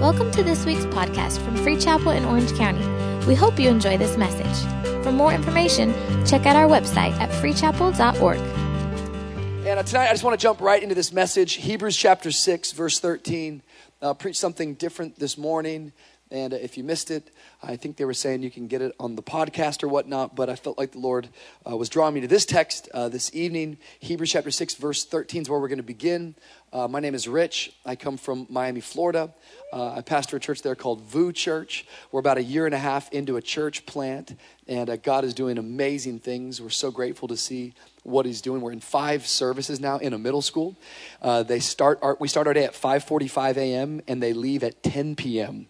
Welcome to this week's podcast from Free Chapel in Orange County. We hope you enjoy this message. For more information, check out our website at freechapel.org. And uh, tonight, I just want to jump right into this message Hebrews chapter 6, verse 13. Uh, preach something different this morning. And if you missed it, I think they were saying you can get it on the podcast or whatnot, but I felt like the Lord uh, was drawing me to this text uh, this evening. Hebrews chapter 6, verse 13 is where we're going to begin. Uh, my name is Rich. I come from Miami, Florida. Uh, I pastor a church there called VOUS Church. We're about a year and a half into a church plant, and uh, God is doing amazing things. We're so grateful to see what He's doing. We're in five services now in a middle school. Uh, they start our, we start our day at 5:45 a.m. and they leave at 10 p.m.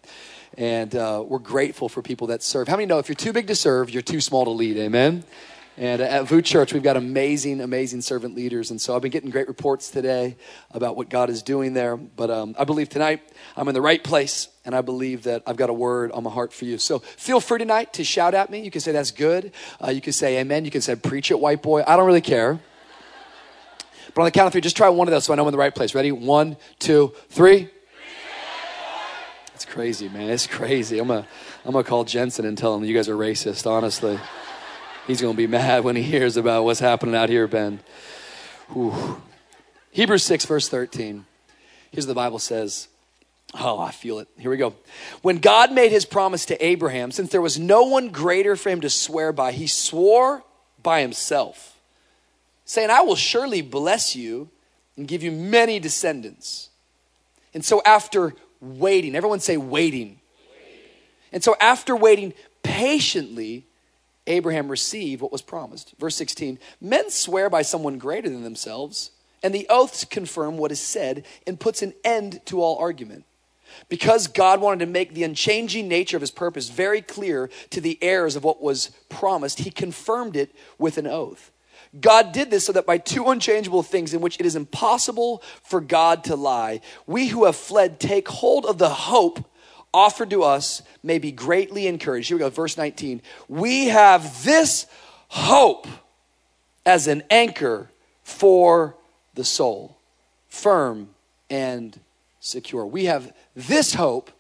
And uh, we're grateful for people that serve. How many know if you're too big to serve, you're too small to lead? Amen. And at VOUS Church, we've got amazing, amazing servant leaders. And so I've been getting great reports today about what God is doing there. But um, I believe tonight I'm in the right place, and I believe that I've got a word on my heart for you. So feel free tonight to shout at me. You can say, That's good. Uh, you can say, Amen. You can say, Preach it, white boy. I don't really care. But on the count of three, just try one of those so I know I'm in the right place. Ready? One, two, three. It's crazy, man. It's crazy. I'm to I'm gonna call Jentezen and tell him you guys are racist, honestly. He's to be mad when he hears about what's happening out here, Ben. Whew. Hebrews 6, verse 13. Here's what the Bible says. Oh, I feel it. Here we go. When God made his promise to Abraham, since there was no one greater for him to swear by, he swore by himself, saying, I will surely bless you and give you many descendants. And so, after waiting, everyone say waiting. waiting. And so, after waiting patiently, Abraham received what was promised. Verse 16 Men swear by someone greater than themselves, and the oaths confirm what is said and puts an end to all argument. Because God wanted to make the unchanging nature of his purpose very clear to the heirs of what was promised, he confirmed it with an oath. God did this so that by two unchangeable things in which it is impossible for God to lie, we who have fled take hold of the hope offered to us may be greatly encouraged. Here we go, verse 19. We have this hope as an anchor for the soul, firm and secure. We have this hope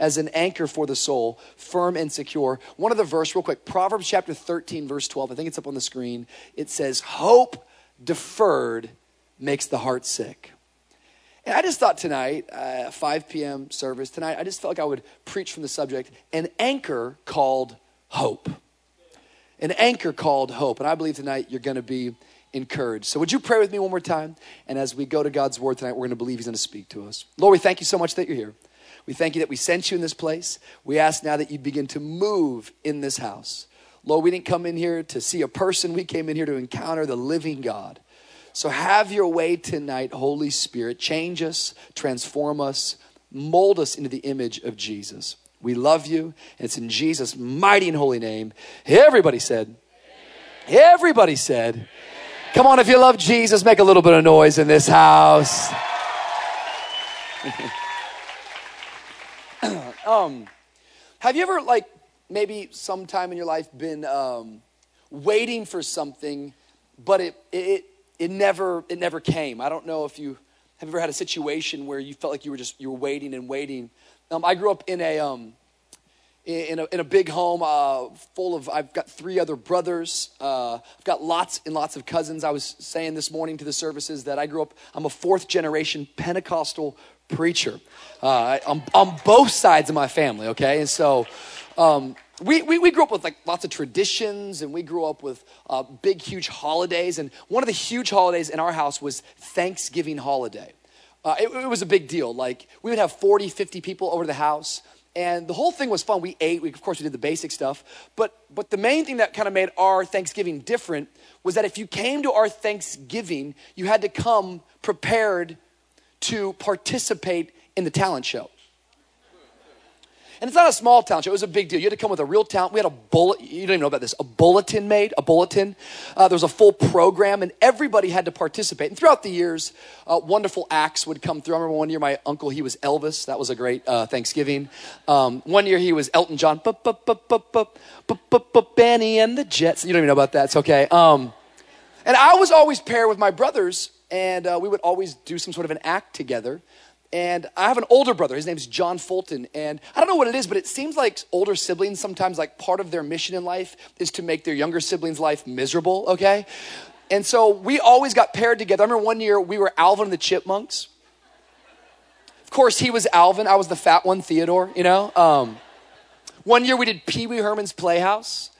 as an anchor for the soul, firm and secure. One of the verse, real quick, Proverbs chapter 13, verse 12. I think it's up on the screen. It says, Hope deferred makes the heart sick. And I just thought tonight, uh, 5 p.m. service, tonight, I just felt like I would preach from the subject an anchor called hope. An anchor called hope. And I believe tonight you're going to be encouraged. So, would you pray with me one more time? And as we go to God's word tonight, we're going to believe He's going to speak to us. Lord, we thank you so much that you're here. We thank you that we sent you in this place. We ask now that you begin to move in this house. Lord, we didn't come in here to see a person, we came in here to encounter the living God. So have your way tonight, Holy Spirit. Change us, transform us, mold us into the image of Jesus. We love you, and it's in Jesus' mighty and holy name. Everybody said, Everybody said, Come on, if you love Jesus, make a little bit of noise in this house. um, have you ever, like, maybe sometime in your life been um, waiting for something, but it, it, it never it never came. I don't know if you have ever had a situation where you felt like you were just you were waiting and waiting. Um, I grew up in a um, in a, in a big home uh, full of i've got three other brothers uh, i've got lots and lots of cousins i was saying this morning to the services that i grew up i'm a fourth generation pentecostal preacher uh, on, on both sides of my family okay? And so um, we, we, we, grew up with like lots of traditions and we grew up with uh, big huge holidays and one of the huge holidays in our house was thanksgiving holiday. Uh, it, it, was a big deal like we would have 40 50 people over the house and the whole thing was fun. We ate we, of course we did the basic stuff but but the main thing that kind of made our thanksgiving different was that if you came to our thanksgiving you had to come prepared to participate in the talent show and it's not a small talent show. It was a big deal. You had to come with a real talent. We had a bullet. You don't even know about this. A bulletin made. A bulletin. Uh, there was a full program, and everybody had to participate. And throughout the years, uh, wonderful acts would come through. I remember one year my uncle he was Elvis. That was a great uh, Thanksgiving. Um, one year he was Elton John. Bennie and the Jets. You don't even know about that. It's okay. Um, and I was always paired with my brothers, and uh, we would always do some sort of an act together. And I have an older brother. His name's John Fulton. And I don't know what it is, but it seems like older siblings sometimes, like part of their mission in life is to make their younger siblings' life miserable, okay? And so we always got paired together. I remember one year we were Alvin and the Chipmunks. Of course, he was Alvin. I was the fat one, Theodore, you know? Um, one year we did Pee Wee Herman's Playhouse.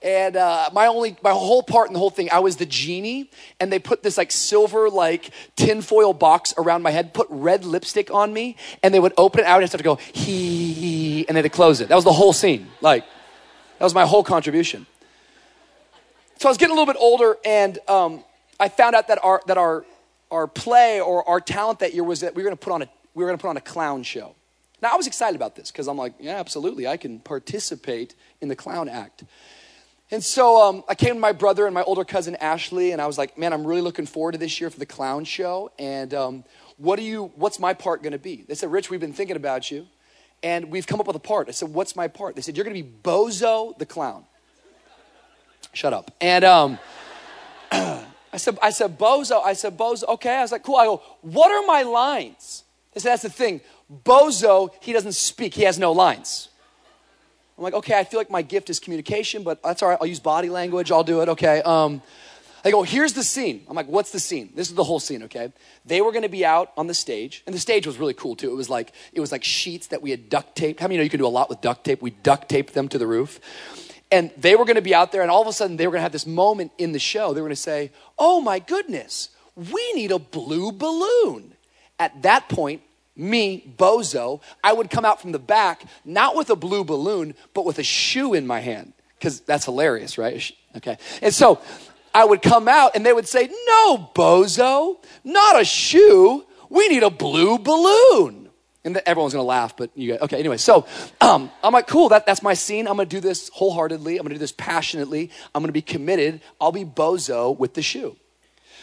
And uh, my only, my whole part in the whole thing, I was the genie, and they put this like silver like tinfoil box around my head, put red lipstick on me, and they would open it out and have to go hee, and then they close it. That was the whole scene. Like, that was my whole contribution. So I was getting a little bit older, and um, I found out that our that our our play or our talent that year was that we were going to put on a we were going to put on a clown show. Now I was excited about this because I'm like, yeah, absolutely, I can participate in the clown act. And so um, I came to my brother and my older cousin Ashley, and I was like, "Man, I'm really looking forward to this year for the clown show. And um, what do you? What's my part going to be?" They said, "Rich, we've been thinking about you, and we've come up with a part." I said, "What's my part?" They said, "You're going to be Bozo the clown." Shut up. And um, I said, "I said Bozo." I said, "Bozo." Okay. I was like, "Cool." I go, "What are my lines?" They said, "That's the thing. Bozo, he doesn't speak. He has no lines." I'm like, okay, I feel like my gift is communication, but that's all right. I'll use body language. I'll do it. Okay. Um, I go, here's the scene. I'm like, what's the scene? This is the whole scene, okay? They were gonna be out on the stage, and the stage was really cool too. It was like it was like sheets that we had duct taped. How many know you can do a lot with duct tape? We duct taped them to the roof. And they were gonna be out there, and all of a sudden they were gonna have this moment in the show. They were gonna say, Oh my goodness, we need a blue balloon. At that point, me, Bozo, I would come out from the back, not with a blue balloon, but with a shoe in my hand. Because that's hilarious, right? Okay. And so I would come out and they would say, No, Bozo, not a shoe. We need a blue balloon. And everyone's gonna laugh, but you guys, okay, anyway. So um, I'm like, cool, that, that's my scene. I'm gonna do this wholeheartedly. I'm gonna do this passionately. I'm gonna be committed. I'll be Bozo with the shoe.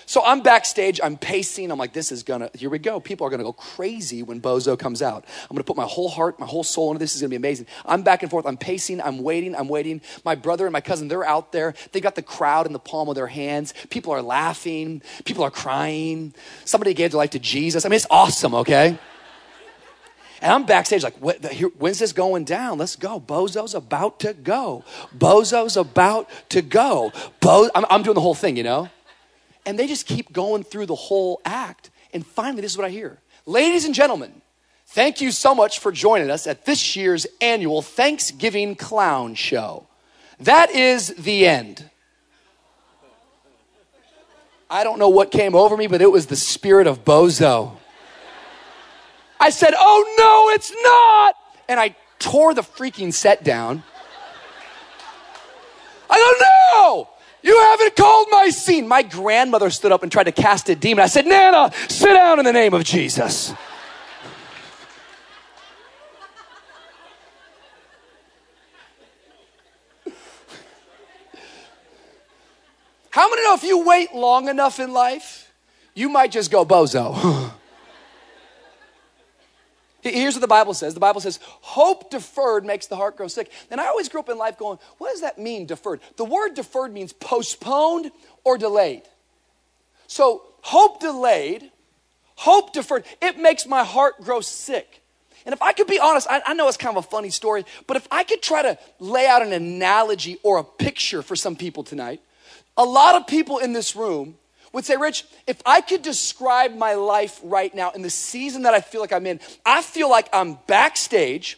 So I'm backstage, I'm pacing, I'm like, this is gonna, here we go. People are gonna go crazy when Bozo comes out. I'm gonna put my whole heart, my whole soul into this, this is gonna be amazing. I'm back and forth, I'm pacing, I'm waiting, I'm waiting. My brother and my cousin, they're out there. They got the crowd in the palm of their hands. People are laughing, people are crying. Somebody gave their life to Jesus. I mean, it's awesome, okay? And I'm backstage like, what when's this going down? Let's go. Bozo's about to go. Bozo's about to go. Bo- I'm, I'm doing the whole thing, you know? And they just keep going through the whole act. And finally, this is what I hear. Ladies and gentlemen, thank you so much for joining us at this year's annual Thanksgiving Clown Show. That is the end. I don't know what came over me, but it was the spirit of Bozo. I said, Oh no, it's not! And I tore the freaking set down. I don't No! You haven't called my scene. My grandmother stood up and tried to cast a demon. I said, Nana, sit down in the name of Jesus. How many know if you wait long enough in life, you might just go bozo? Here's what the Bible says. The Bible says, hope deferred makes the heart grow sick. And I always grew up in life going, what does that mean, deferred? The word deferred means postponed or delayed. So, hope delayed, hope deferred, it makes my heart grow sick. And if I could be honest, I, I, know it's kind of a funny story, but if I could try to lay out an analogy or a picture for some people tonight, a lot of people in this room would say, Rich, if I could describe my life right now in the season that I feel like I'm in, I feel like I'm backstage,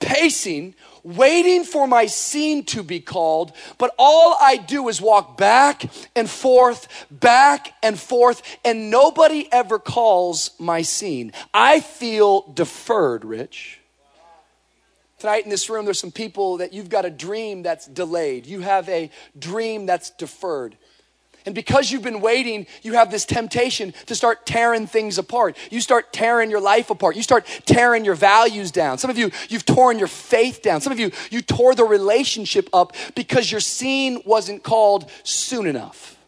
pacing, waiting for my scene to be called, but all I do is walk back and forth, back and forth, and nobody ever calls my scene. I feel deferred, Rich. Tonight in this room, there's some people that you've got a dream that's delayed. You have a dream that's deferred. And because you've been waiting, you have this temptation to start tearing things apart. You start tearing your life apart. You start tearing your values down. Some of you, you've torn your faith down. Some of you, you tore the relationship up because your scene wasn't called soon enough.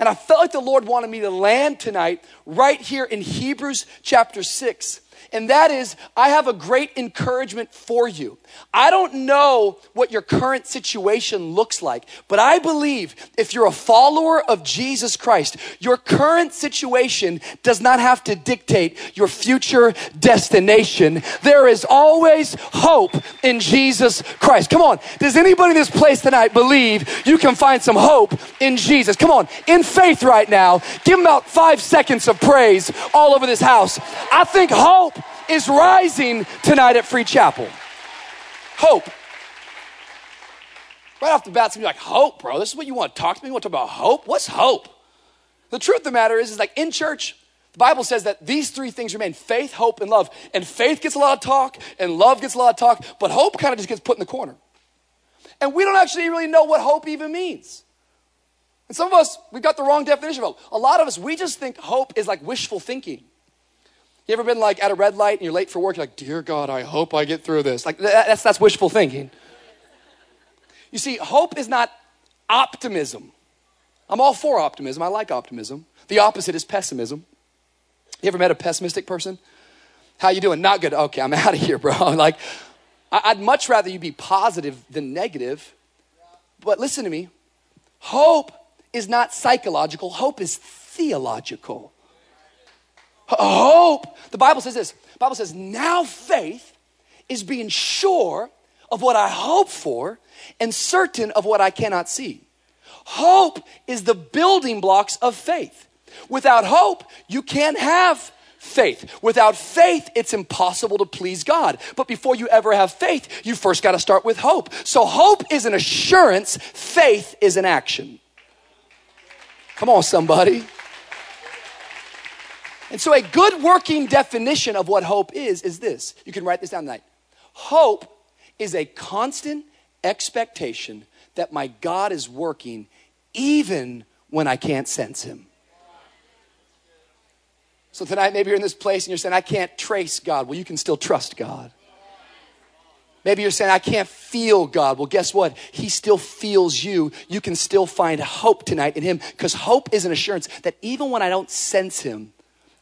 And I felt like the Lord wanted me to land tonight right here in Hebrews chapter 6 And that is, I have a great encouragement for you. I don't know what your current situation looks like, but I believe if you're a follower of Jesus Christ, your current situation does not have to dictate your future destination. There is always hope in Jesus Christ. Come on. Does anybody in this place tonight believe you can find some hope in Jesus? Come on. In faith right now, give them about five seconds of praise all over this house. I think hope is rising tonight at Free Chapel. Hope. Right off the bat, some like, hope, bro. This is what you want to talk to me? You want to talk about hope? What's hope? The truth of the matter is, is like in church, the Bible says that these three things remain faith, hope, and love. And faith gets a lot of talk, and love gets a lot of talk, but hope kind of just gets put in the corner. And we don't actually really know what hope even means. And some of us, we've got the wrong definition of hope. A lot of us, we just think hope is like wishful thinking. You ever been like at a red light and you're late for work? You're like, Dear God, I hope I get through this. Like, that's, that's wishful thinking. You see, hope is not optimism. I'm all for optimism. I like optimism. The opposite is pessimism. You ever met a pessimistic person? How you doing? Not good. Okay, I'm out of here, bro. Like, I'd much rather you be positive than negative. But listen to me. Hope is not psychological. Hope is theological. Hope, the Bible says this. The Bible says, now faith is being sure of what I hope for and certain of what I cannot see. Hope is the building blocks of faith. Without hope, you can't have faith. Without faith, it's impossible to please God. But before you ever have faith, you first got to start with hope. So hope is an assurance, faith is an action. Come on, somebody. And so, a good working definition of what hope is is this. You can write this down tonight. Hope is a constant expectation that my God is working even when I can't sense Him. So, tonight, maybe you're in this place and you're saying, I can't trace God. Well, you can still trust God. Maybe you're saying, I can't feel God. Well, guess what? He still feels you. You can still find hope tonight in Him because hope is an assurance that even when I don't sense Him,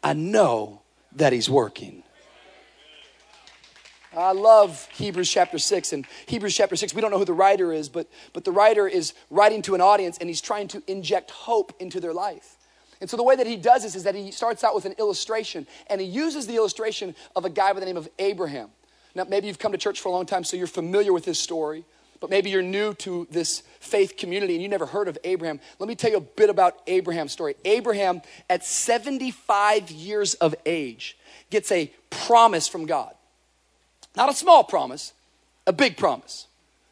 I know that He's working. I love Hebrews chapter 6. And Hebrews chapter 6, we don't know who the writer is, but, but the writer is writing to an audience and he's trying to inject hope into their life. And so the way that he does this is that he starts out with an illustration and he uses the illustration of a guy by the name of Abraham. Now, maybe you've come to church for a long time, so you're familiar with his story. But maybe you're new to this faith community and you never heard of Abraham. Let me tell you a bit about Abraham's story. Abraham, at 75 years of age, gets a promise from God. Not a small promise, a big promise.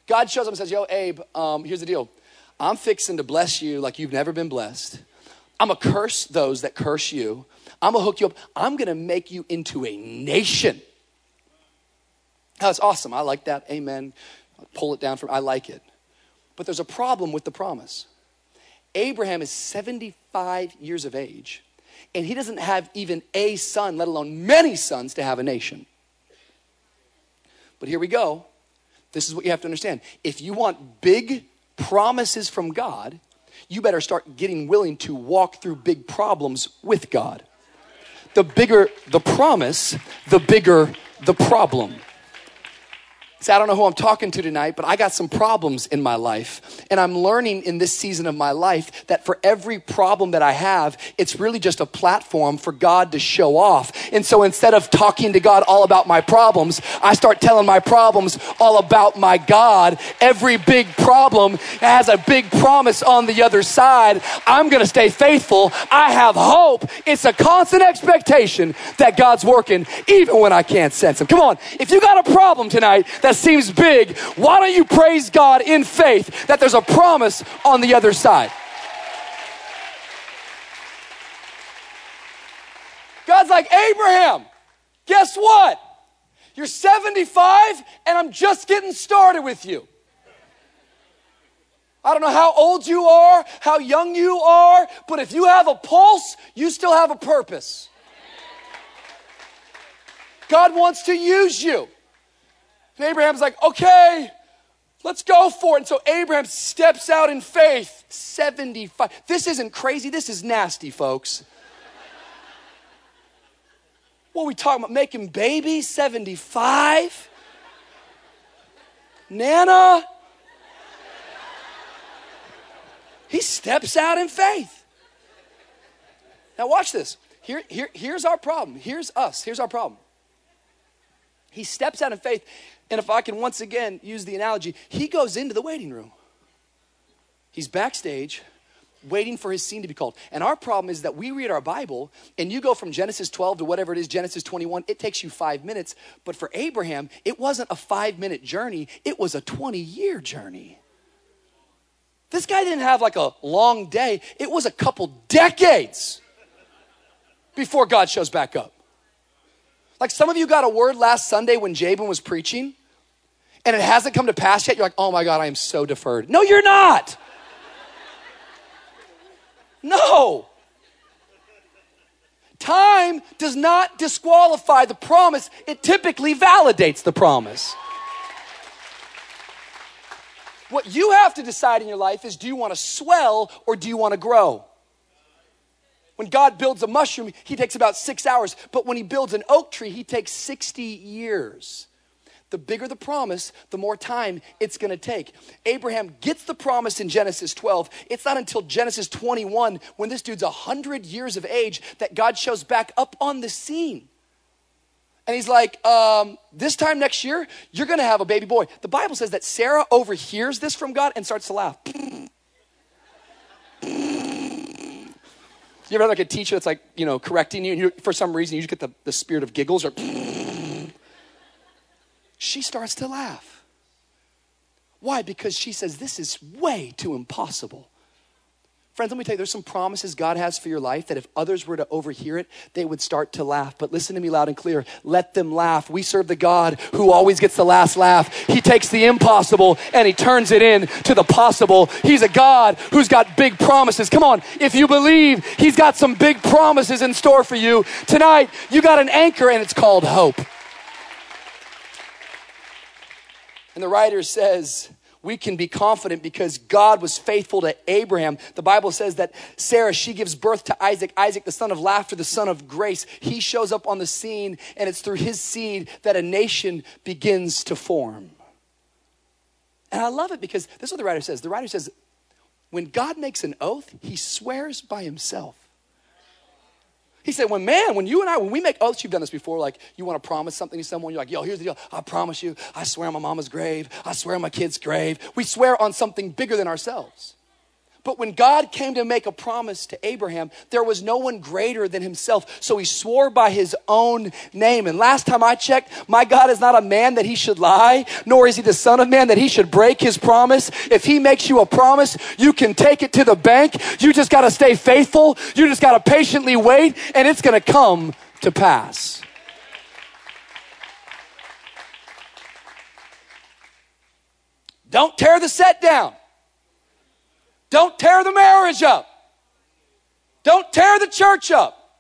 God shows up and says, Yo, Abe, um, here's the deal. I'm fixing to bless you like you've never been blessed. I'm going to curse those that curse you. I'm going to hook you up. I'm going to make you into a nation. That's awesome. I like that. Amen pull it down from, I like it. But there's a problem with the promise. Abraham is 75 years of age, and he doesn't have even a son, let alone many sons, to have a nation. But here we go. This is what you have to understand. If you want big promises from God, you better start getting willing to walk through big problems with God. The bigger the promise, the bigger the problem. See, I don't know who I'm talking to tonight, but I got some problems in my life. And I'm learning in this season of my life that for every problem that I have, it's really just a platform for God to show off. And so instead of talking to God all about my problems, I start telling my problems all about my God. Every big problem has a big promise on the other side. I'm going to stay faithful. I have hope. It's a constant expectation that God's working even when I can't sense Him. Come on. If you got a problem tonight that seems big, why don't you praise God in faith that there's a promise on the other side? God's like, Abraham, guess what? You're 75 and I'm just getting started with you. I don't know how old you are, how young you are, but if you have a pulse, you still have a purpose. God wants to use you. And Abraham's like, okay, let's go for it. And so Abraham steps out in faith. 75. This isn't crazy, this is nasty, folks. What are we talking about? Making babies? 75? Nana? He steps out in faith. Now, watch this. Here, here, here's our problem. Here's us. Here's our problem. He steps out in faith, and if I can once again use the analogy, he goes into the waiting room. He's backstage waiting for his scene to be called. And our problem is that we read our Bible and you go from Genesis 12 to whatever it is, Genesis 21, it takes you five minutes. But for Abraham, it wasn't a five minute journey, it was a 20 year journey. This guy didn't have like a long day, it was a couple decades before God shows back up. Like some of you got a word last Sunday when Jabin was preaching and it hasn't come to pass yet. You're like, oh my God, I am so deferred. No, you're not. No. Time does not disqualify the promise, it typically validates the promise. What you have to decide in your life is do you want to swell or do you want to grow? When God builds a mushroom, he takes about six hours, but when he builds an oak tree, he takes 60 years the bigger the promise, the more time it's going to take. Abraham gets the promise in Genesis 12. It's not until Genesis 21, when this dude's 100 years of age, that God shows back up on the scene. And he's like, um, This time next year, you're going to have a baby boy. The Bible says that Sarah overhears this from God and starts to laugh. You ever have like a teacher that's like, you know, correcting you, and you, for some reason you just get the, the spirit of giggles or she starts to laugh. Why? Because she says, This is way too impossible. Friends, let me tell you, there's some promises God has for your life that if others were to overhear it, they would start to laugh. But listen to me loud and clear. Let them laugh. We serve the God who always gets the last laugh. He takes the impossible and he turns it in to the possible. He's a God who's got big promises. Come on. If you believe he's got some big promises in store for you, tonight you got an anchor and it's called hope. And the writer says, we can be confident because God was faithful to Abraham. The Bible says that Sarah, she gives birth to Isaac, Isaac, the son of laughter, the son of grace. He shows up on the scene, and it's through his seed that a nation begins to form. And I love it because this is what the writer says. The writer says, when God makes an oath, he swears by himself. He said, when man, when you and I, when we make oaths, you've done this before, like you want to promise something to someone, you're like, yo, here's the deal. I promise you, I swear on my mama's grave, I swear on my kid's grave. We swear on something bigger than ourselves. But when God came to make a promise to Abraham, there was no one greater than himself. So he swore by his own name. And last time I checked, my God is not a man that he should lie, nor is he the son of man that he should break his promise. If he makes you a promise, you can take it to the bank. You just got to stay faithful. You just got to patiently wait, and it's going to come to pass. Don't tear the set down. Don't tear the marriage up. Don't tear the church up.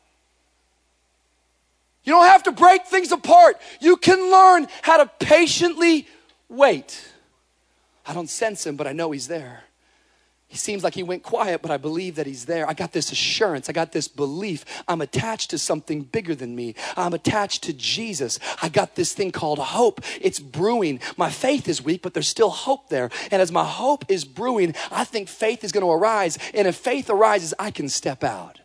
You don't have to break things apart. You can learn how to patiently wait. I don't sense him, but I know he's there. He seems like he went quiet, but I believe that he's there. I got this assurance. I got this belief. I'm attached to something bigger than me. I'm attached to Jesus. I got this thing called hope. It's brewing. My faith is weak, but there's still hope there. And as my hope is brewing, I think faith is going to arise. And if faith arises, I can step out.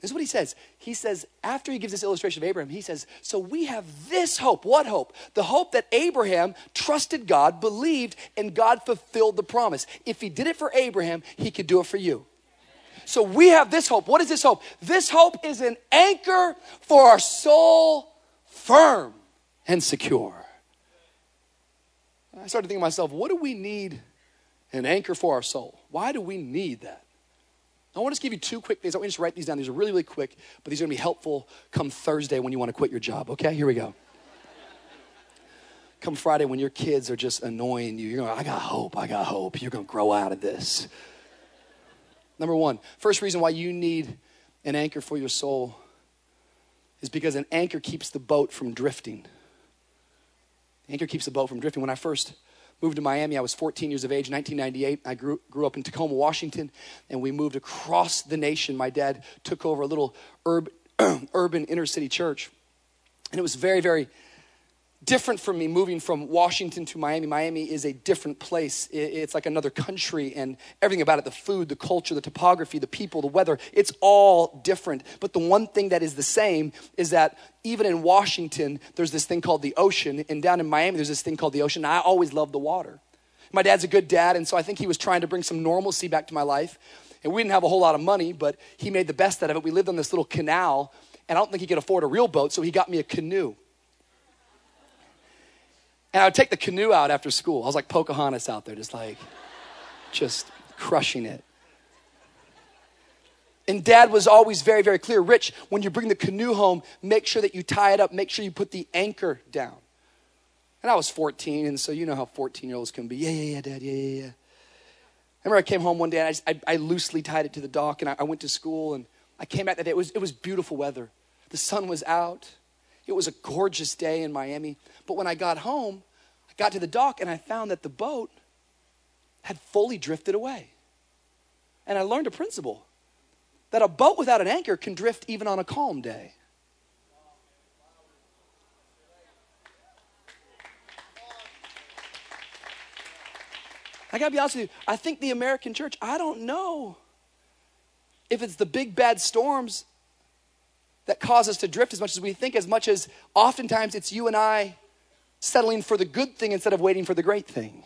This is what he says. He says, after he gives this illustration of Abraham, he says, So we have this hope. What hope? The hope that Abraham trusted God, believed, and God fulfilled the promise. If he did it for Abraham, he could do it for you. So we have this hope. What is this hope? This hope is an anchor for our soul, firm and secure. I started thinking to myself, what do we need an anchor for our soul? Why do we need that? I want to just give you two quick things. I want you to just write these down. These are really, really quick, but these are going to be helpful come Thursday when you want to quit your job. Okay, here we go. come Friday when your kids are just annoying you. You're going, I got hope. I got hope. You're going to grow out of this. Number one, first reason why you need an anchor for your soul is because an anchor keeps the boat from drifting. Anchor keeps the boat from drifting. When I first moved to Miami. I was 14 years of age, 1998. I grew, grew up in Tacoma, Washington, and we moved across the nation. My dad took over a little urban urban inner city church. And it was very, very different for me moving from Washington to Miami. Miami is a different place. It's like another country, and everything about it the food, the culture, the topography, the people, the weather it's all different. But the one thing that is the same is that even in Washington, there's this thing called the ocean, and down in Miami, there's this thing called the ocean. I always loved the water. My dad's a good dad, and so I think he was trying to bring some normalcy back to my life. And we didn't have a whole lot of money, but he made the best out of it. We lived on this little canal, and I don't think he could afford a real boat, so he got me a canoe. And I would take the canoe out after school. I was like Pocahontas out there, just like, just crushing it. And dad was always very, very clear Rich, when you bring the canoe home, make sure that you tie it up, make sure you put the anchor down. And I was 14, and so you know how 14 year olds can be. Yeah, yeah, yeah, dad, yeah, yeah, yeah. I remember I came home one day and I, just, I, I loosely tied it to the dock, and I, I went to school, and I came back that day. It was, it was beautiful weather. The sun was out. It was a gorgeous day in Miami. But when I got home, got to the dock and I found that the boat had fully drifted away. And I learned a principle that a boat without an anchor can drift even on a calm day. I gotta be honest with you, I think the American church, I don't know if it's the big bad storms that cause us to drift as much as we think, as much as oftentimes it's you and I settling for the good thing instead of waiting for the great thing.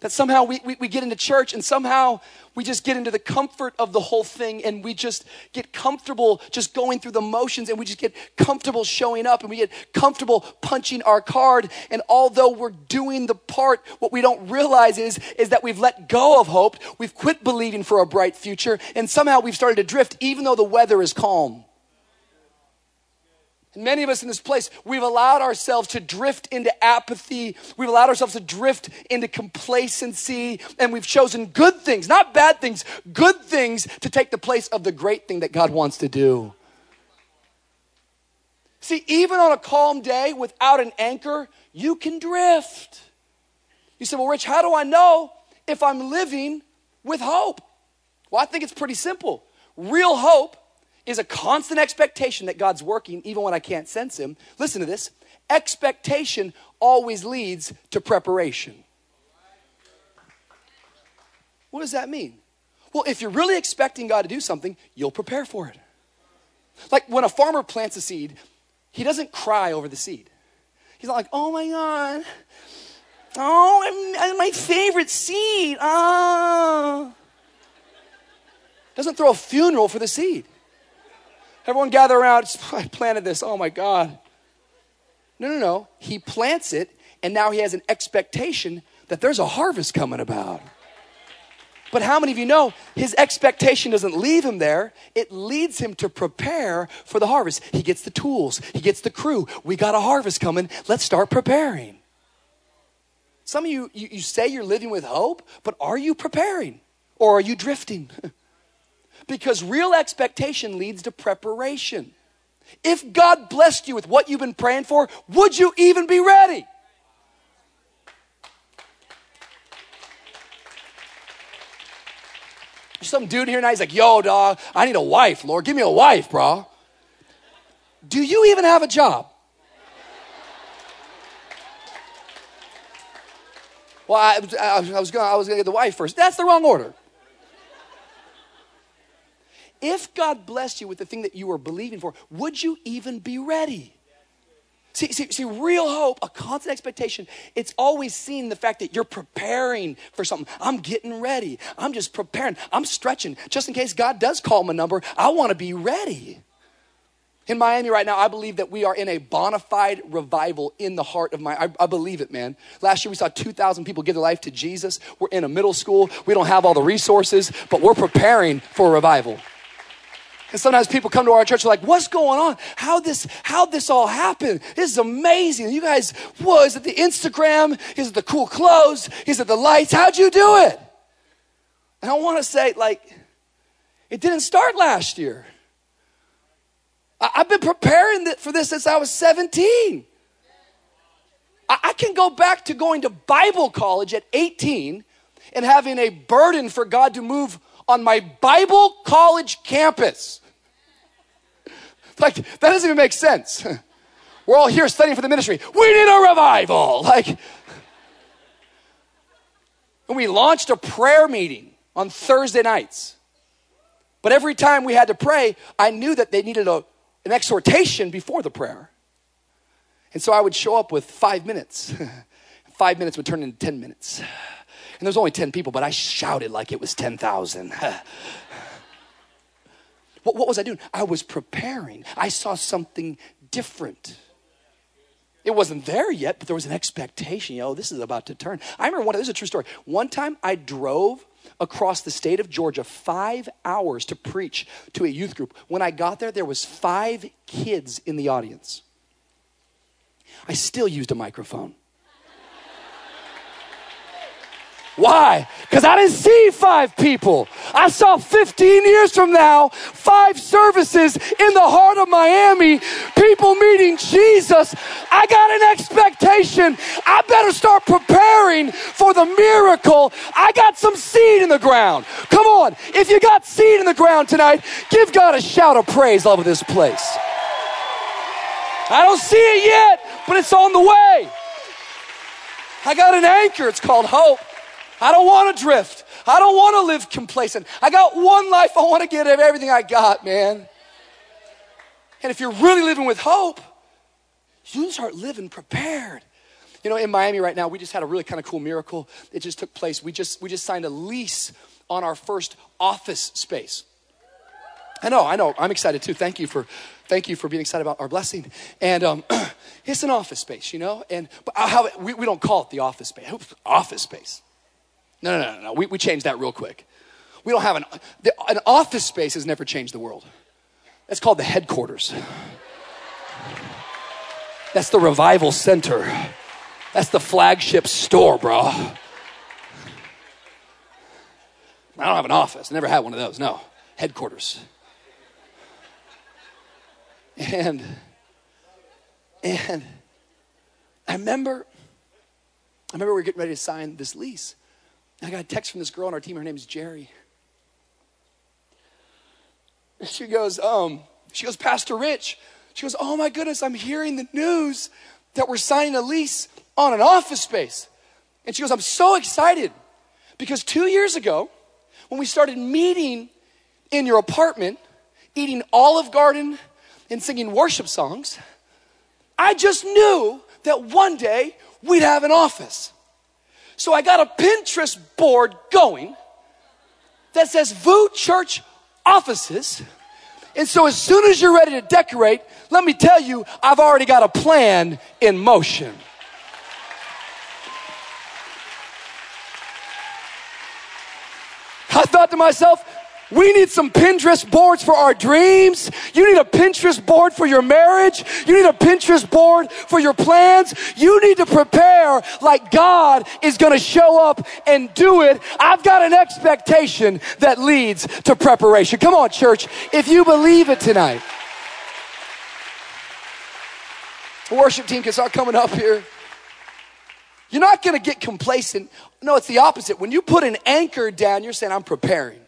That somehow we, we, we, get into church and somehow we just get into the comfort of the whole thing and we just get comfortable just going through the motions and we just get comfortable showing up and we get comfortable punching our card. And although we're doing the part, what we don't realize is, is that we've let go of hope. We've quit believing for a bright future and somehow we've started to drift even though the weather is calm. Many of us in this place, we've allowed ourselves to drift into apathy. We've allowed ourselves to drift into complacency. And we've chosen good things, not bad things, good things to take the place of the great thing that God wants to do. See, even on a calm day without an anchor, you can drift. You say, Well, Rich, how do I know if I'm living with hope? Well, I think it's pretty simple. Real hope is a constant expectation that God's working even when I can't sense Him. Listen to this expectation always leads to preparation. What does that mean? Well, if you're really expecting God to do something, you'll prepare for it. Like when a farmer plants a seed, he doesn't cry over the seed. He's not like, oh my God, oh, my favorite seed. Ah. Doesn't throw a funeral for the seed. Everyone gather around. I planted this. Oh my God. No, no, no. He plants it, and now he has an expectation that there's a harvest coming about. But how many of you know his expectation doesn't leave him there? It leads him to prepare for the harvest. He gets the tools, he gets the crew. We got a harvest coming. Let's start preparing. Some of you, you, you say you're living with hope, but are you preparing? Or are you drifting? Because real expectation leads to preparation. If God blessed you with what you've been praying for, would you even be ready? some dude here now, he's like, yo, dog, I need a wife, Lord. Give me a wife, bro. Do you even have a job? Well, I, I, I was going I was going to get the wife first. That's the wrong order. If God blessed you with the thing that you were believing for, would you even be ready? See, see, see, real hope, a constant expectation, it's always seeing the fact that you're preparing for something. I'm getting ready. I'm just preparing. I'm stretching. Just in case God does call my number, I want to be ready. In Miami right now, I believe that we are in a bona fide revival in the heart of my. I, I, believe it, man. Last year we saw 2,000 people give their life to Jesus. We're in a middle school. We don't have all the resources, but we're preparing for a revival. And sometimes people come to our church like, what's going on? How this, how this all happened? This is amazing. You guys, what, is it the Instagram? Is it the cool clothes? Is it the lights? How'd you do it? And I want to say, like, it didn't start last year. I, have been preparing for this since I was 17. I, I can go back to going to Bible college at 18 and having a burden for God to move on my Bible college campus. Like, that doesn't even make sense. We're all here studying for the ministry. We need a revival. Like, and we launched a prayer meeting on Thursday nights. But every time we had to pray, I knew that they needed a, an exhortation before the prayer. And so I would show up with five minutes. five minutes would turn into 10 minutes. And there's only 10 people, but I shouted like it was 10,000. What, what was I doing? I was preparing. I saw something different. It wasn't there yet, but there was an expectation. You know, this is about to turn. I remember one, this is a true story. One time I drove across the state of Georgia five hours to preach to a youth group. When I got there, there was five kids in the audience. I still used a microphone. Why? Because I didn't see five people. I saw 15 years from now, five services in the heart of Miami, people meeting Jesus. I got an expectation. I better start preparing for the miracle. I got some seed in the ground. Come on. If you got seed in the ground tonight, give God a shout of praise over this place. I don't see it yet, but it's on the way. I got an anchor. It's called hope. I don't want to drift. I don't want to live complacent. I got one life. I want to get everything I got, man. And if you're really living with hope, you start living prepared. You know, in Miami right now, we just had a really kind of cool miracle. It just took place. We just we just signed a lease on our first office space. I know, I know. I'm excited too. Thank you for thank you for being excited about our blessing. And um, it's an office space, you know. And but how we, we don't call it the office space. Office space. No, no, no, no. We, we changed that real quick. We don't have an, the, an office space has never changed the world. That's called the headquarters. That's the revival center. That's the flagship store, bro. I don't have an office. I never had one of those. No, headquarters. And and I remember I remember we were getting ready to sign this lease. I got a text from this girl on our team. Her name's Jerry. And she goes, um, she goes, Pastor Rich. She goes, Oh my goodness, I'm hearing the news that we're signing a lease on an office space. And she goes, I'm so excited because two years ago, when we started meeting in your apartment, eating Olive Garden and singing worship songs, I just knew that one day we'd have an office. So I got a Pinterest board going that says VOUS Church offices. And so as soon as you're ready to decorate, let me tell you, I've already got a plan in motion. I thought to myself, we need some Pinterest boards for our dreams. You need a Pinterest board for your marriage. You need a Pinterest board for your plans. You need to prepare like God is going to show up and do it. I've got an expectation that leads to preparation. Come on, church, if you believe it tonight. Worship team can start coming up here. You're not going to get complacent. No, it's the opposite. When you put an anchor down, you're saying, I'm preparing.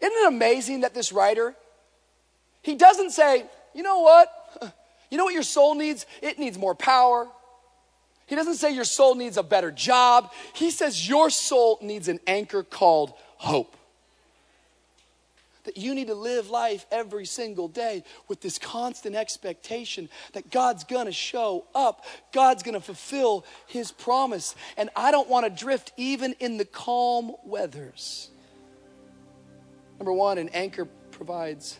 Isn't it amazing that this writer, he doesn't say, you know what? You know what your soul needs? It needs more power. He doesn't say your soul needs a better job. He says your soul needs an anchor called hope. That you need to live life every single day with this constant expectation that God's gonna show up, God's gonna fulfill His promise. And I don't wanna drift even in the calm weathers. Number one, an anchor provides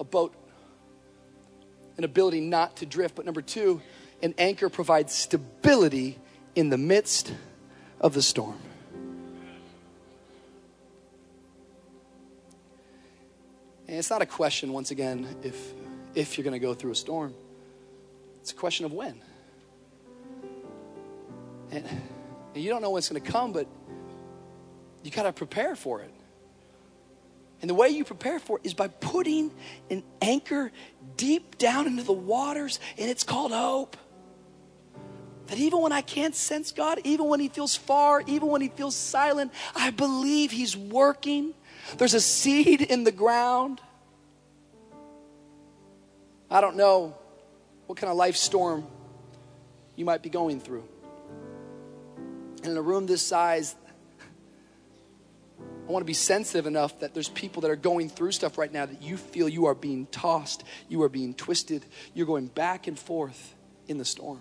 a boat, an ability not to drift. But number two, an anchor provides stability in the midst of the storm. And it's not a question, once again, if, if you're going to go through a storm. It's a question of when. And, and you don't know when it's going to come, but you got to prepare for it. And the way you prepare for it is by putting an anchor deep down into the waters, and it's called hope. That even when I can't sense God, even when He feels far, even when He feels silent, I believe He's working. There's a seed in the ground. I don't know what kind of life storm you might be going through. And in a room this size, I want to be sensitive enough that there's people that are going through stuff right now that you feel you are being tossed, you are being twisted, you're going back and forth in the storm.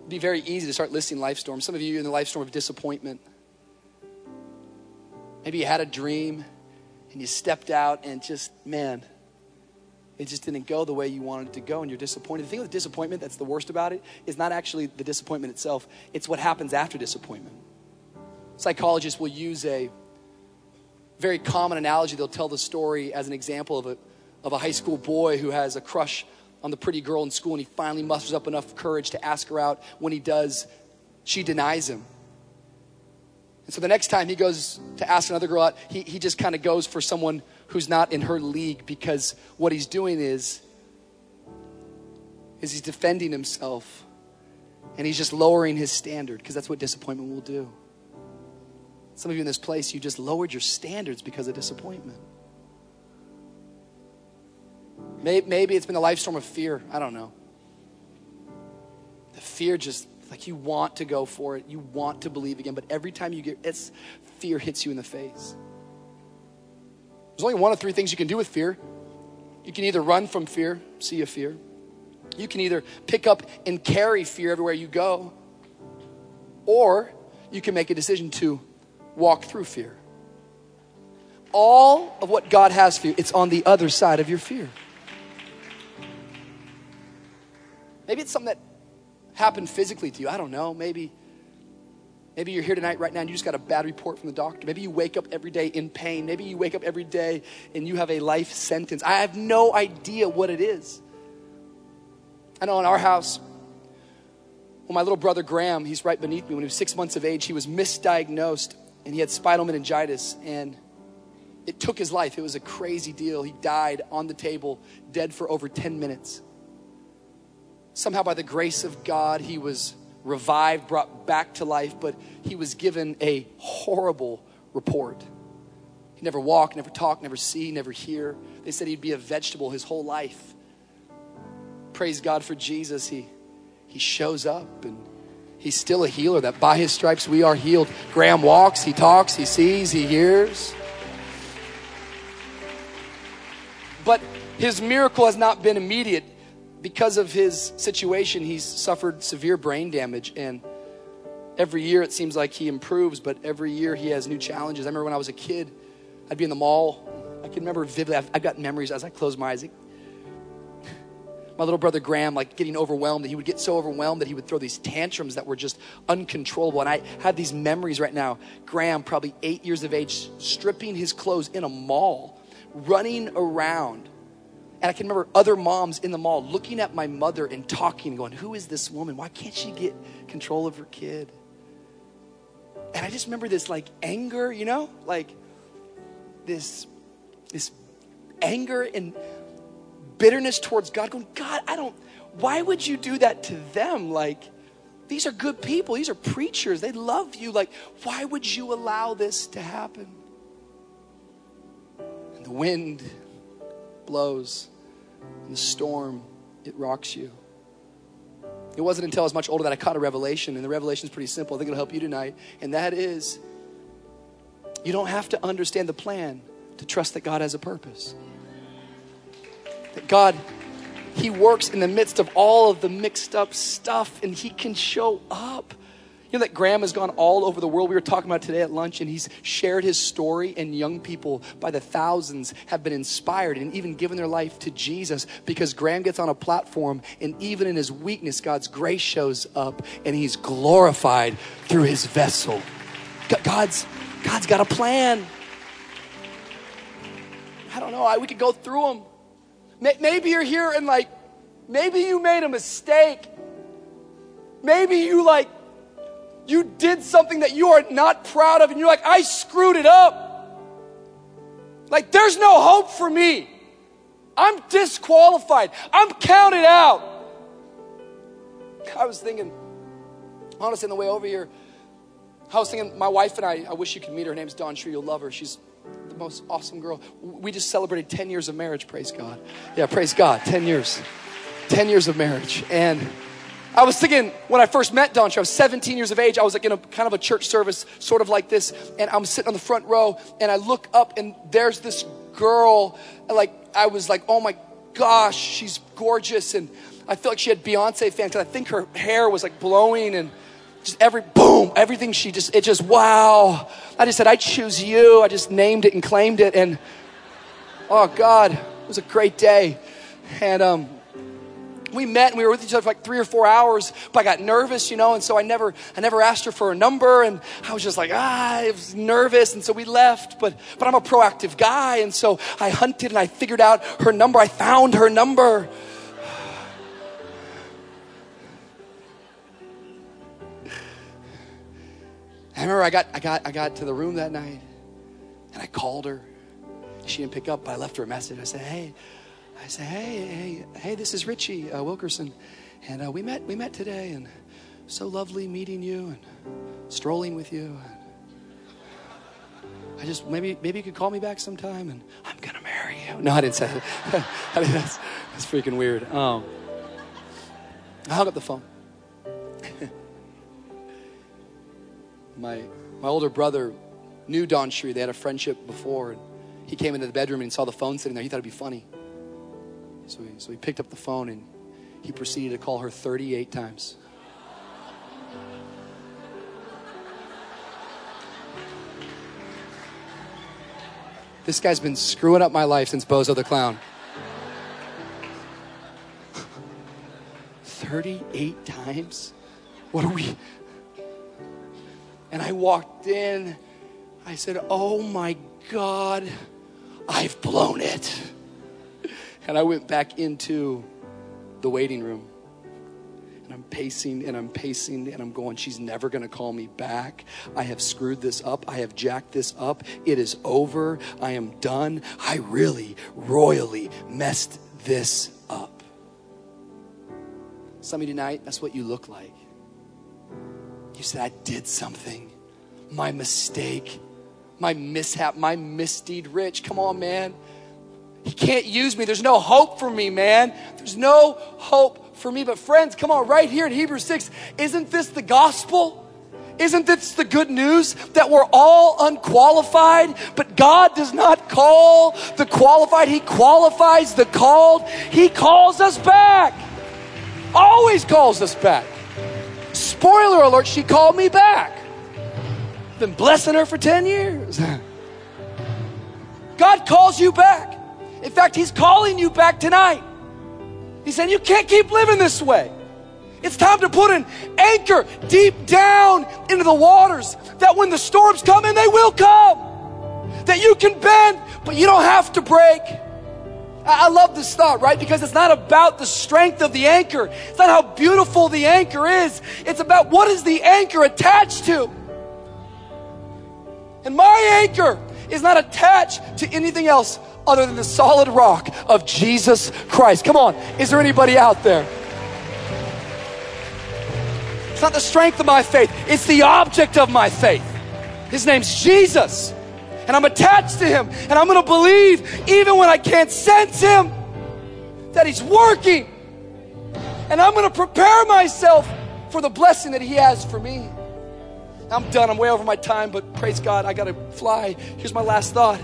It'd be very easy to start listing life storms. Some of you in the life storm of disappointment. Maybe you had a dream and you stepped out and just, man, it just didn't go the way you wanted it to go and you're disappointed. The thing with disappointment that's the worst about it is not actually the disappointment itself, it's what happens after disappointment. Psychologists will use a very common analogy. They'll tell the story as an example of a, of a high school boy who has a crush on the pretty girl in school and he finally musters up enough courage to ask her out. When he does, she denies him. And so the next time he goes to ask another girl out, he, he just kind of goes for someone who's not in her league because what he's doing is, is he's defending himself and he's just lowering his standard because that's what disappointment will do. Some of you in this place, you just lowered your standards because of disappointment. Maybe it's been a life storm of fear. I don't know. The fear just like you want to go for it, you want to believe again, but every time you get it's fear hits you in the face. There's only one of three things you can do with fear. You can either run from fear, see a fear. You can either pick up and carry fear everywhere you go, or you can make a decision to walk through fear. All of what God has for you, it's on the other side of your fear. Maybe it's something that happened physically to you. I don't know. Maybe Maybe you're here tonight, right now, and you just got a bad report from the doctor. Maybe you wake up every day in pain. Maybe you wake up every day and you have a life sentence. I have no idea what it is. I know in our house, well, my little brother Graham, he's right beneath me. When he was six months of age, he was misdiagnosed and he had spinal meningitis and it took his life. It was a crazy deal. He died on the table, dead for over 10 minutes. Somehow, by the grace of God, he was revived, brought back to life, but he was given a horrible report. He never walked, never talked, never see, never hear. They said he'd be a vegetable his whole life. Praise God for Jesus. He, he shows up and he's still a healer, that by his stripes we are healed. Graham walks, he talks, he sees, he hears. But his miracle has not been immediate because of his situation, he's suffered severe brain damage. And every year it seems like he improves, but every year he has new challenges. I remember when I was a kid, I'd be in the mall. I can remember vividly, I've, got memories as I close my eyes. My little brother Graham, like getting overwhelmed, he would get so overwhelmed that he would throw these tantrums that were just uncontrollable. And I had these memories right now. Graham, probably eight years of age, stripping his clothes in a mall, running around and I can remember other moms in the mall looking at my mother and talking, going, Who is this woman? Why can't she get control of her kid? And I just remember this like anger, you know, like this, this anger and bitterness towards God, going, God, I don't, why would you do that to them? Like, these are good people, these are preachers, they love you. Like, why would you allow this to happen? And the wind blows, and the storm, it rocks you. It wasn't until I was much older that I caught a revelation, and the revelation is pretty simple. I think it'll help you tonight. And that is you don't have to understand the plan to trust that God has a purpose. That God, He works in the midst of all of the mixed up stuff, and He can show up. You know that Graham has gone all over the world. We were talking about today at lunch, and he's shared his story, and young people by the thousands have been inspired and even given their life to Jesus because Graham gets on a platform, and even in his weakness, God's grace shows up, and he's glorified through his vessel. God's, God's got a plan. I don't know. I, we could go through them. Maybe you're here and like, maybe you made a mistake. Maybe you like you did something that you are not proud of and you're like, I screwed it up. Like, there's no hope for me. I'm disqualified. I'm counted out. I was thinking, honestly, on the way over here, I was thinking, my wife and I, I wish you could meet her. Her name's DawnCheré. You'll love her. She's the most awesome girl. We just celebrated 10 years of marriage, praise God. Yeah, praise God, 10 years. 10 years of marriage. And I was thinking when I first met Dawn, I was 17 years of age. I was like in a kind of a church service, sort of like this, and I'm sitting on the front row, and I look up, and there's this girl. Like I was like, oh my gosh, she's gorgeous, and I felt like she had Beyonce fans. I think her hair was like blowing, and just every boom, everything she just it just wow. I just said, I choose you. I just named it and claimed it, and oh God, it was a great day, and um we met and we were with each other for like three or four hours but i got nervous you know and so i never i never asked her for a number. And i was just like ah i was nervous. And so we left but but i'm a proactive guy. And so i hunted and i figured out her number. I found her number I remember I got, I, got, I got to the room that night and I called her. She didn't pick up, but I left her a message. I said, Hey, I said, hey, hey, hey, this is Richie uh, Wilkerson, and uh, we met, we met today, and so lovely meeting you and strolling with you. I just maybe maybe you could call me back sometime, and I'm gonna marry you. No, I didn't say that. I mean, that's that's freaking weird. Um, I hung up the phone. My my older brother knew DawnCheré. They had a friendship before, and he came into the bedroom and saw the phone sitting there. He thought it'd be funny. So he, so he picked up the phone and he proceeded to call her 38 times. This guy's been screwing up my life since Bozo the Clown. 38 times? What are we? And I walked in. I said, Oh my God, I've blown it. And I went back into the waiting room. And I'm pacing and I'm pacing and I'm going, she's never going to call me back. I have screwed this up. I have jacked this up. It is over. I am done. I really, royally messed this up. Some of tonight, that's what you look like. You said, I did something. My mistake, my mishap, my misdeed rich. Come on, man. He can't use me. There's no hope for me, man. There's no hope for me. But, friends, come on, right here in Hebrews 6, isn't this the gospel? Isn't this the good news that we're all unqualified, but God does not call the qualified, He qualifies the called. He calls us back. Always calls us back. Spoiler alert, she called me back. Been blessing her for 10 years. God calls you back. In fact, He's calling you back tonight. He's saying, You can't keep living this way. It's time to put an anchor deep down into the waters that when the storms come, and they will come, that you can bend, but you don't have to break. I love this thought, right? Because it's not about the strength of the anchor. It's not how beautiful the anchor is. It's about what is the anchor attached to. And my anchor is not attached to anything else other than the solid rock of Jesus Christ. Come on, is there anybody out there? It's not the strength of my faith, it's the object of my faith. His name's Jesus. And I'm attached to him. And I'm going to believe, even when I can't sense him, that he's working. And I'm going to prepare myself for the blessing that he has for me. I'm done. I'm way over my time, but praise God, I got to fly. Here's my last thought.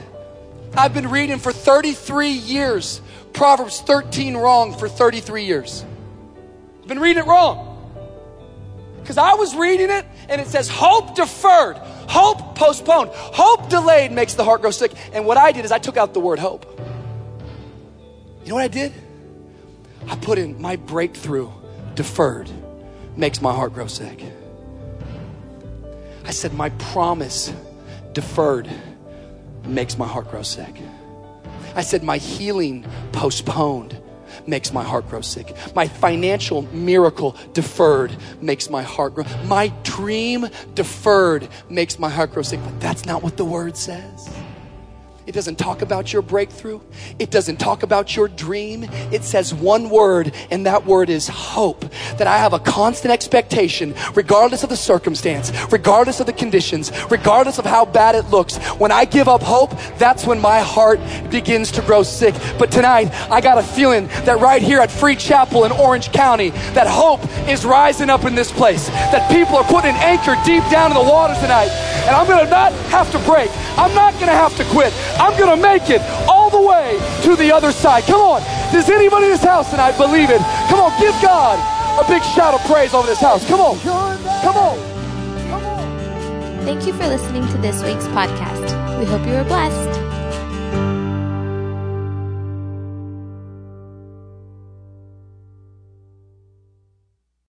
I've been reading for 33 years Proverbs 13 wrong for 33 years. I've been reading it wrong. Because I was reading it and it says hope deferred, hope postponed, hope delayed makes the heart grow sick. And what I did is I took out the word hope. You know what I did? I put in my breakthrough deferred makes my heart grow sick. I said, my promise deferred makes my heart grow sick. I said, My healing postponed makes my heart grow sick. My financial miracle deferred makes my heart grow. My dream deferred makes my heart grow sick. But that's not what the word says. It doesn't talk about your breakthrough. It doesn't talk about your dream. It says one word, and that word is hope. That I have a constant expectation, regardless of the circumstance, regardless of the conditions, regardless of how bad it looks. When I give up hope, that's when my heart begins to grow sick. But tonight, I got a feeling that right here at Free Chapel in Orange County, that hope is rising up in this place. That people are putting an anchor deep down in the water tonight. And I'm going to not have to break. I'm not going to have to quit. I'm going to make it all the way to the other side. Come on. Does anybody in this house tonight believe it? Come on, give God a big shout of praise over this house. Come on. Come on. Come on. Thank you for listening to this week's podcast. We hope you were blessed.